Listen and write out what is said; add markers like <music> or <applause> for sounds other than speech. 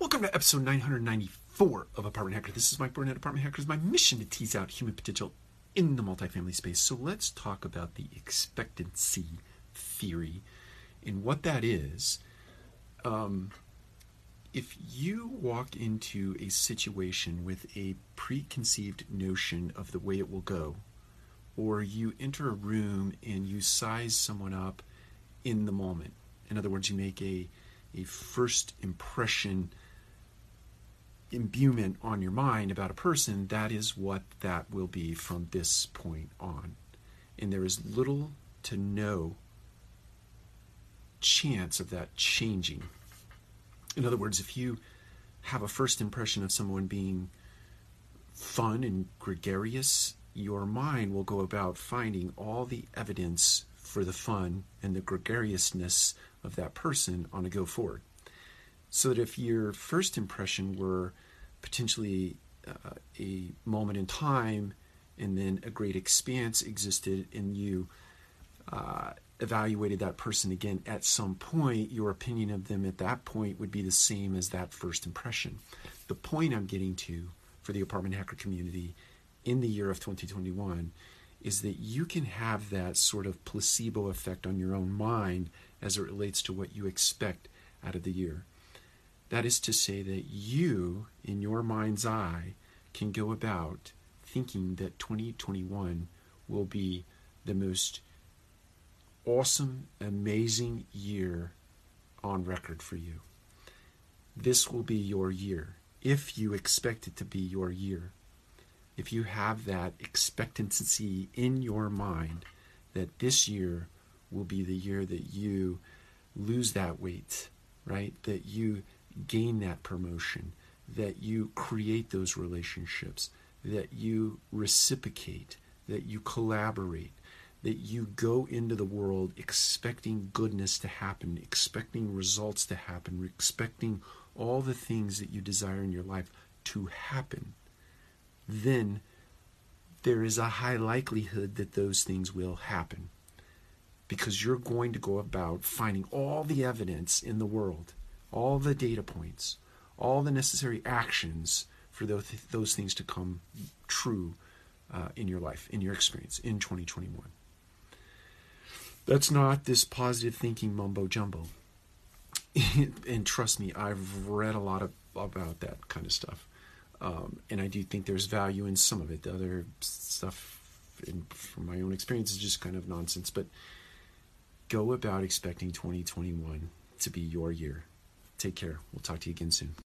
Welcome to episode 994 of Apartment Hacker. This is Mike Burnett, Apartment Hacker. It's My mission to tease out human potential in the multifamily space. So let's talk about the expectancy theory and what that is. Um, if you walk into a situation with a preconceived notion of the way it will go, or you enter a room and you size someone up in the moment, in other words, you make a, a first impression imbuement on your mind about a person, that is what that will be from this point on. And there is little to no chance of that changing. In other words, if you have a first impression of someone being fun and gregarious, your mind will go about finding all the evidence for the fun and the gregariousness of that person on a go forward. So that if your first impression were potentially uh, a moment in time and then a great expanse existed and you uh, evaluated that person again at some point, your opinion of them at that point would be the same as that first impression. The point I'm getting to for the apartment hacker community in the year of 2021 is that you can have that sort of placebo effect on your own mind as it relates to what you expect out of the year. That is to say, that you, in your mind's eye, can go about thinking that 2021 will be the most awesome, amazing year on record for you. This will be your year if you expect it to be your year. If you have that expectancy in your mind that this year will be the year that you lose that weight, right? That you gain that promotion, that you create those relationships, that you reciprocate, that you collaborate, that you go into the world expecting goodness to happen, expecting results to happen, expecting all the things that you desire in your life to happen, then there is a high likelihood that those things will happen because you're going to go about finding all the evidence in the world, all the data points, all the necessary actions for those, those things to come true uh, in your life, in your experience in 2021. That's not this positive thinking mumbo jumbo. <laughs> and trust me, I've read a lot of, about that kind of stuff. Um, and I do think there's value in some of it. The other stuff, in, from my own experience, is just kind of nonsense. But go about expecting 2021 to be your year. Take care. We'll talk to you again soon.